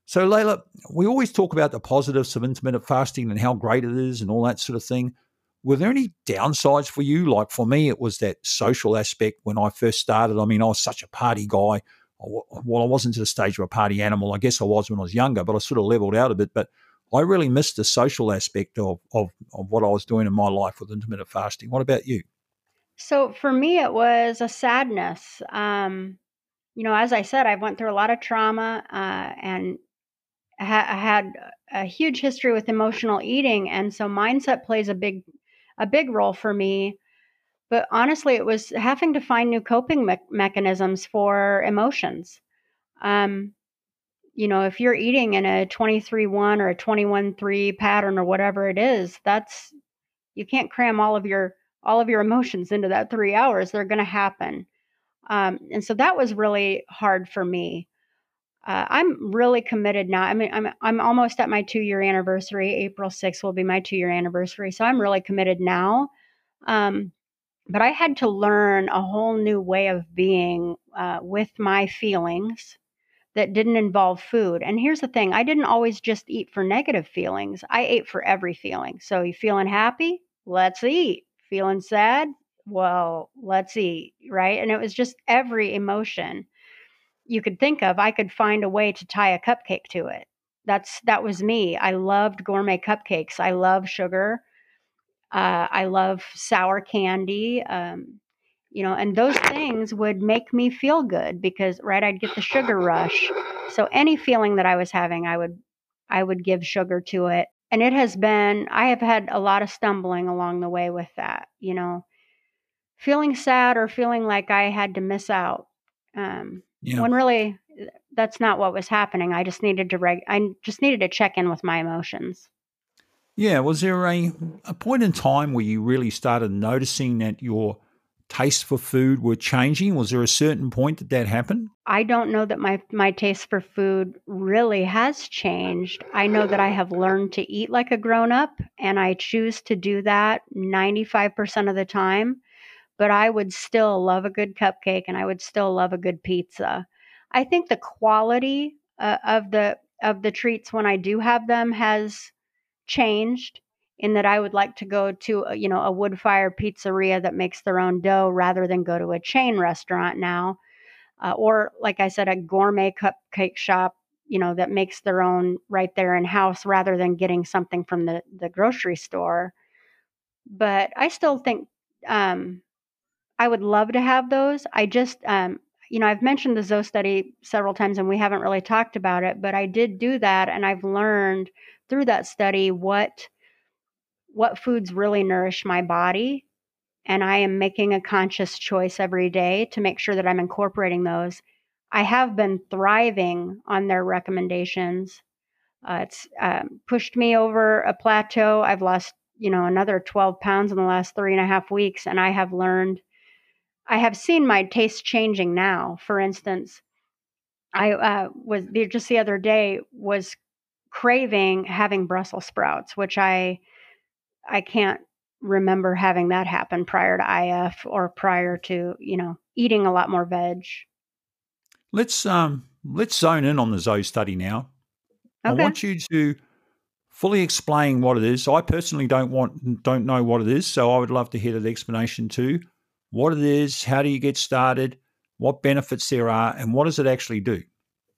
So, Layla, we always talk about the positives of intermittent fasting and how great it is and all that sort of thing. Were there any downsides for you? Like for me, it was that social aspect when I first started. I mean, I was such a party guy. Well, I wasn't to the stage of a party animal. I guess I was when I was younger, but I sort of leveled out a bit. But I really missed the social aspect of, of, of what I was doing in my life with intermittent fasting. What about you? So for me, it was a sadness. Um, you know, as I said, I went through a lot of trauma uh, and ha- had a huge history with emotional eating, and so mindset plays a big a big role for me. But honestly, it was having to find new coping me- mechanisms for emotions. Um, you know, if you're eating in a 23 1 or a 21 3 pattern or whatever it is, that's you can't cram all of your all of your emotions into that three hours. They're going to happen. Um, and so that was really hard for me uh, I'm really committed now. I mean, I'm I'm almost at my two year anniversary. April 6th will be my two year anniversary, so I'm really committed now. Um, but I had to learn a whole new way of being uh, with my feelings that didn't involve food. And here's the thing: I didn't always just eat for negative feelings. I ate for every feeling. So you feeling happy? Let's eat. Feeling sad? Well, let's eat. Right? And it was just every emotion you could think of, I could find a way to tie a cupcake to it. That's that was me. I loved gourmet cupcakes. I love sugar. Uh, I love sour candy. Um, you know, and those things would make me feel good because right, I'd get the sugar rush. So any feeling that I was having, I would I would give sugar to it. And it has been I have had a lot of stumbling along the way with that, you know. Feeling sad or feeling like I had to miss out. Um, yeah. When really that's not what was happening. I just needed to reg- I just needed to check in with my emotions. Yeah, was there a a point in time where you really started noticing that your taste for food were changing? Was there a certain point that that happened? I don't know that my my taste for food really has changed. I know that I have learned to eat like a grown up and I choose to do that 95% of the time but I would still love a good cupcake and I would still love a good pizza. I think the quality uh, of the of the treats when I do have them has changed in that I would like to go to a, you know a wood fire pizzeria that makes their own dough rather than go to a chain restaurant now, uh, or like I said, a gourmet cupcake shop you know that makes their own right there in house rather than getting something from the the grocery store. But I still think um, I would love to have those. I just, um, you know, I've mentioned the Zoe study several times and we haven't really talked about it, but I did do that and I've learned through that study what what foods really nourish my body and I am making a conscious choice every day to make sure that I'm incorporating those. I have been thriving on their recommendations. Uh, it's um, pushed me over a plateau. I've lost, you know, another 12 pounds in the last three and a half weeks, and I have learned I have seen my taste changing now. For instance, I uh, was just the other day was craving having Brussels sprouts, which I I can't remember having that happen prior to IF or prior to you know eating a lot more veg. Let's um let's zone in on the Zoe study now. Okay. I want you to fully explain what it is. I personally don't want don't know what it is, so I would love to hear the explanation too what it is, how do you get started, what benefits there are, and what does it actually do?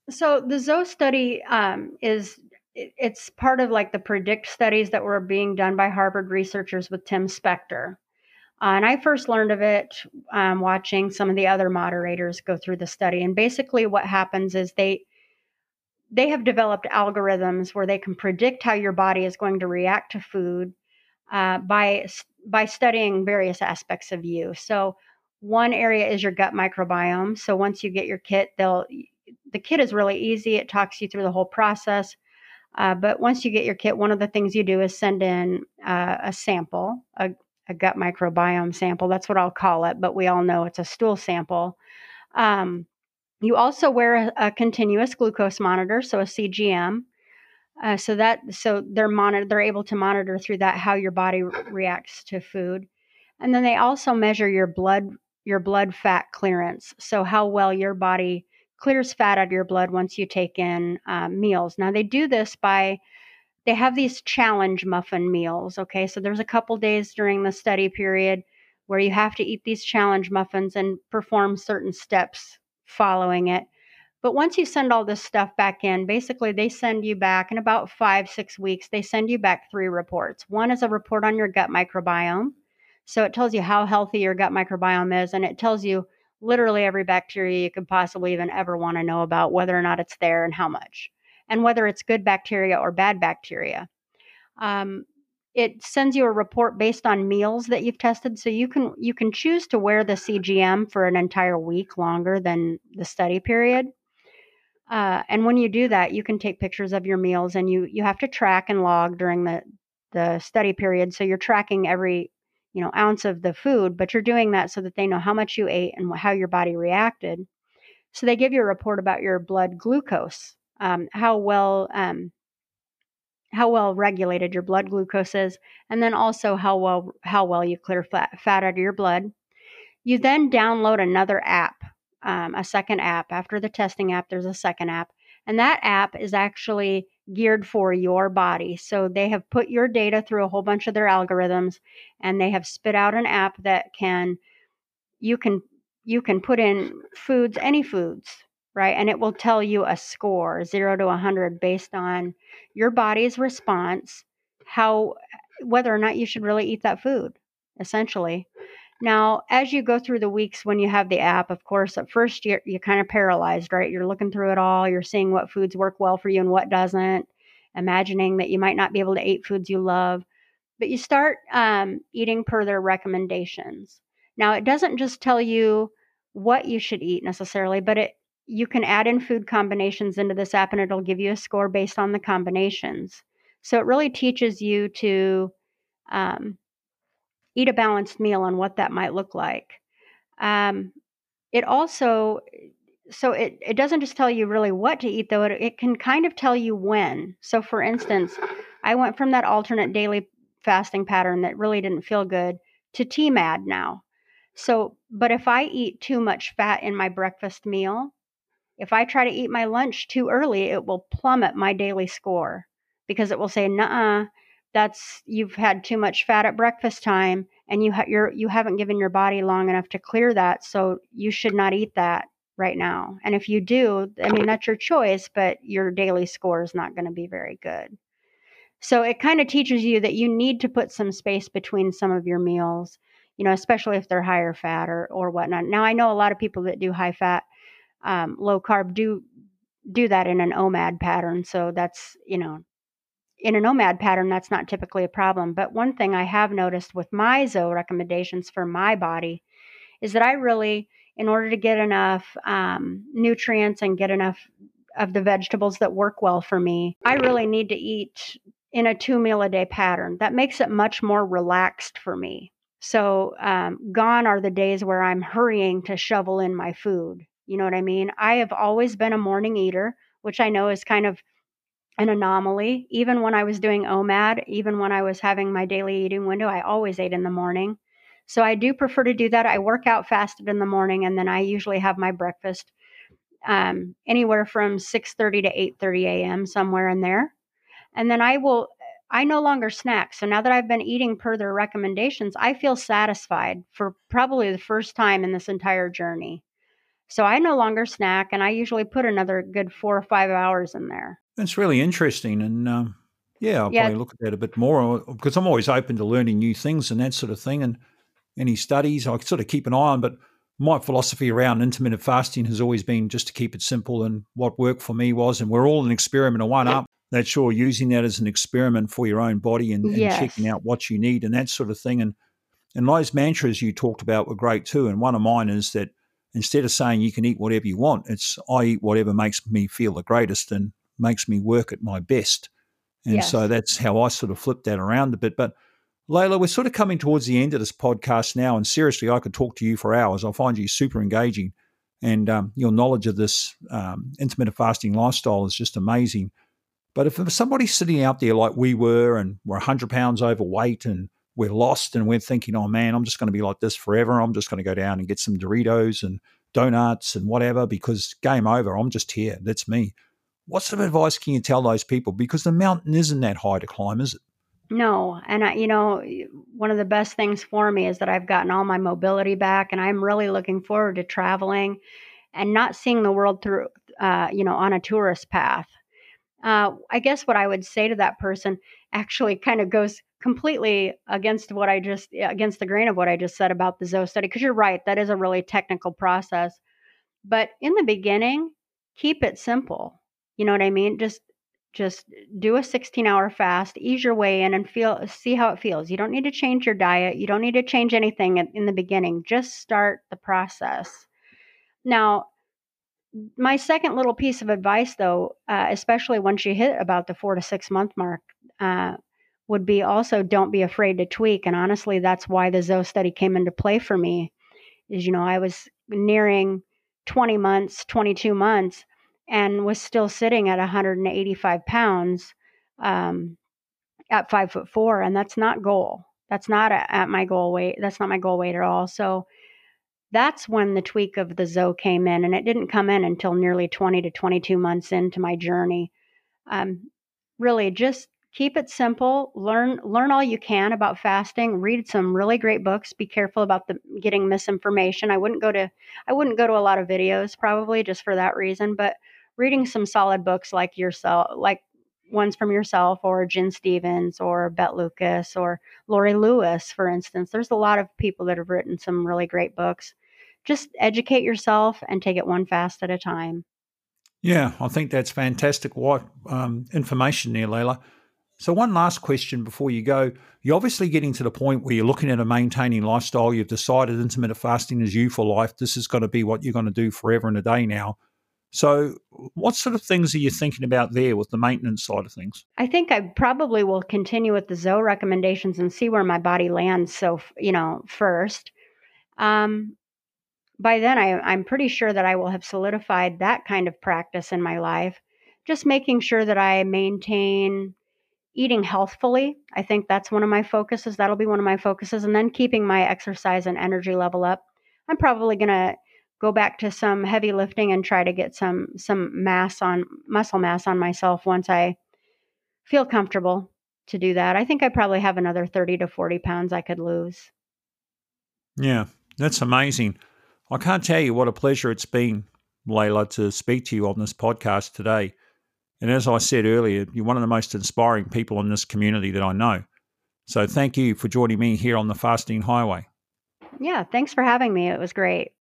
So the Zoe study um, is it's part of like the predict studies that were being done by Harvard researchers with Tim Spector. Uh, and I first learned of it um, watching some of the other moderators go through the study. And basically, what happens is they they have developed algorithms where they can predict how your body is going to react to food uh, by by studying various aspects of you. So one area is your gut microbiome. So once you get your kit, they'll the kit is really easy. It talks you through the whole process. Uh, but once you get your kit, one of the things you do is send in uh, a sample, a, a, gut microbiome sample. That's what I'll call it, but we all know it's a stool sample. Um, you also wear a, a, continuous glucose monitor, so a CGM. Uh, so that so they're monitor they're able to monitor through that how your body re- reacts to food, and then they also measure your blood your blood fat clearance. So how well your body clears fat out of your blood once you take in uh, meals. Now they do this by they have these challenge muffin meals. Okay, so there's a couple days during the study period where you have to eat these challenge muffins and perform certain steps following it. But once you send all this stuff back in, basically they send you back in about five, six weeks, they send you back three reports. One is a report on your gut microbiome. So it tells you how healthy your gut microbiome is, and it tells you literally every bacteria you could possibly even ever want to know about, whether or not it's there and how much, and whether it's good bacteria or bad bacteria. Um, it sends you a report based on meals that you've tested so you can you can choose to wear the cgm for an entire week longer than the study period uh, and when you do that you can take pictures of your meals and you you have to track and log during the the study period so you're tracking every you know ounce of the food but you're doing that so that they know how much you ate and how your body reacted so they give you a report about your blood glucose um, how well um, how well regulated your blood glucose is, and then also how well how well you clear fat, fat out of your blood. You then download another app, um, a second app. After the testing app, there's a second app, and that app is actually geared for your body. So they have put your data through a whole bunch of their algorithms, and they have spit out an app that can you can you can put in foods, any foods, right? And it will tell you a score, zero to 100, based on your body's response, how, whether or not you should really eat that food, essentially. Now, as you go through the weeks when you have the app, of course, at first you're, you're kind of paralyzed, right? You're looking through it all, you're seeing what foods work well for you and what doesn't, imagining that you might not be able to eat foods you love. But you start um, eating per their recommendations. Now, it doesn't just tell you what you should eat necessarily, but it you can add in food combinations into this app and it'll give you a score based on the combinations. So it really teaches you to um, eat a balanced meal and what that might look like. Um, it also, so it, it doesn't just tell you really what to eat, though, it, it can kind of tell you when. So, for instance, I went from that alternate daily fasting pattern that really didn't feel good to TMAD now. So, but if I eat too much fat in my breakfast meal, if I try to eat my lunch too early, it will plummet my daily score because it will say, "Nah, that's you've had too much fat at breakfast time, and you ha- you're you haven't given your body long enough to clear that, so you should not eat that right now." And if you do, I mean that's your choice, but your daily score is not going to be very good. So it kind of teaches you that you need to put some space between some of your meals, you know, especially if they're higher fat or or whatnot. Now I know a lot of people that do high fat um, low carb do do that in an OMAD pattern. So that's you know in an OMAD pattern that's not typically a problem. But one thing I have noticed with my Zoe recommendations for my body is that I really, in order to get enough um, nutrients and get enough of the vegetables that work well for me, I really need to eat in a two meal a day pattern. That makes it much more relaxed for me. So, um, gone are the days where I'm hurrying to shovel in my food. You know what I mean? I have always been a morning eater, which I know is kind of an anomaly. Even when I was doing OMAD, even when I was having my daily eating window, I always ate in the morning. So I do prefer to do that. I work out fasted in the morning, and then I usually have my breakfast um, anywhere from 6:30 to 8:30 a.m. somewhere in there, and then I will. I no longer snack. So now that I've been eating per their recommendations, I feel satisfied for probably the first time in this entire journey. So I no longer snack, and I usually put another good four or five hours in there. That's really interesting, and um, yeah, I'll yeah. probably look at that a bit more because I'm always open to learning new things and that sort of thing. And any studies, I sort of keep an eye on. But my philosophy around intermittent fasting has always been just to keep it simple. And what worked for me was, and we're all an experiment of one up. That sure using that as an experiment for your own body and, and yes. checking out what you need and that sort of thing. And and those mantras you talked about were great too. And one of mine is that instead of saying you can eat whatever you want, it's I eat whatever makes me feel the greatest and makes me work at my best. And yes. so that's how I sort of flipped that around a bit. But Layla, we're sort of coming towards the end of this podcast now. And seriously, I could talk to you for hours. I find you super engaging. And um, your knowledge of this um, intermittent fasting lifestyle is just amazing. But if somebody's sitting out there like we were and we're 100 pounds overweight and we're lost and we're thinking, oh man, I'm just going to be like this forever. I'm just going to go down and get some Doritos and donuts and whatever because game over. I'm just here. That's me. What sort of advice can you tell those people? Because the mountain isn't that high to climb, is it? No, and I, you know, one of the best things for me is that I've gotten all my mobility back, and I'm really looking forward to traveling and not seeing the world through, uh, you know, on a tourist path. Uh, I guess what I would say to that person actually kind of goes completely against what I just against the grain of what I just said about the Zoe study because you're right that is a really technical process. But in the beginning, keep it simple. You know what I mean? Just just do a 16 hour fast, ease your way in and feel see how it feels. You don't need to change your diet. You don't need to change anything in, the beginning. Just start the process. Now, my second little piece of advice though, uh, especially once you hit about the 4 to 6 month mark, uh, would be also don't be afraid to tweak. And honestly, that's why the Zoe study came into play for me. Is you know, I was nearing 20 months, 22 months, and was still sitting at 185 pounds um, at five foot four, and that's not goal. That's not a, at my goal weight. That's not my goal weight at all. So that's when the tweak of the Zoe came in, and it didn't come in until nearly 20 to 22 months into my journey. Um, really, just keep it simple learn learn all you can about fasting read some really great books be careful about the getting misinformation i wouldn't go to i wouldn't go to a lot of videos probably just for that reason but reading some solid books like yourself like ones from yourself or Gin Stephens or Beth Lucas or Lori Lewis, for instance. There's a lot of people that have written some really great books. Just educate yourself and take it one fast at a time. Yeah, I think that's fantastic. What um, information there, Layla. So, one last question before you go. You're obviously getting to the point where you're looking at a maintaining lifestyle. You've decided intermittent fasting is you for life. This is going to be what you're going to do forever and a day now. So, what sort of things are you thinking about there with the maintenance side of things? I think I probably will continue with the Zoe recommendations and see where my body lands. So, you know, first. Um, by then, I, I'm pretty sure that I will have solidified that kind of practice in my life. Just making sure that I maintain eating healthfully. I think that's one of my focuses. That'll be one of my focuses. And then keeping my exercise and energy level up. I'm probably going to go back to some heavy lifting and try to get some some mass on muscle mass on myself once I feel comfortable to do that. I think I probably have another 30 to 40 pounds I could lose. Yeah, that's amazing. I can't tell you what a pleasure it's been, Layla, to speak to you on this podcast today. And as I said earlier, you're one of the most inspiring people in this community that I know. So thank you for joining me here on the Fasting Highway. Yeah, thanks for having me. It was great.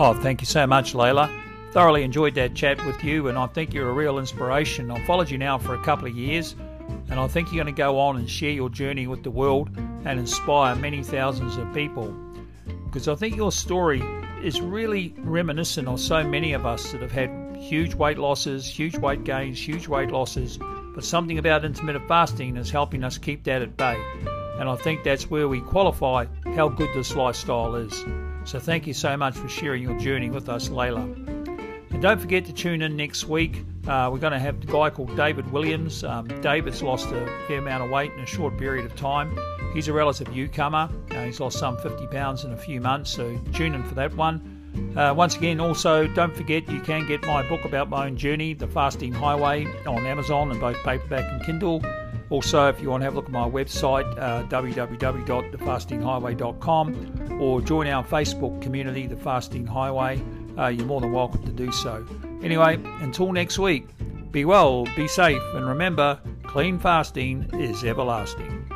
Oh, thank you so much, Layla. Thoroughly enjoyed that chat with you, and I think you're a real inspiration. I've followed you now for a couple of years, and I think you're going to go on and share your journey with the world and inspire many thousands of people because I think your story is really reminiscent of so many of us that have had huge weight losses, huge weight gains, huge weight losses, but something about intermittent fasting is helping us keep that at bay. And I think that's where we qualify how good this lifestyle is. So thank you so much for sharing your journey with us, Layla. And don't forget to tune in next week. Uh, we're going to have a guy called David Williams. Um, David's lost a fair amount of weight in a short period of time. He's a relative newcomer. Uh, he's lost some 50 pounds in a few months, so tune in for that one. Uh, once again, also don't forget you can get my book about my own journey, The Fasting Highway, on Amazon and both paperback and Kindle. Also, if you want to have a look at my website, uh, www.thefastinghighway.com, or join our Facebook community, The Fasting Highway, uh, you're more than welcome to do so. Anyway, until next week, be well, be safe, and remember, clean fasting is everlasting.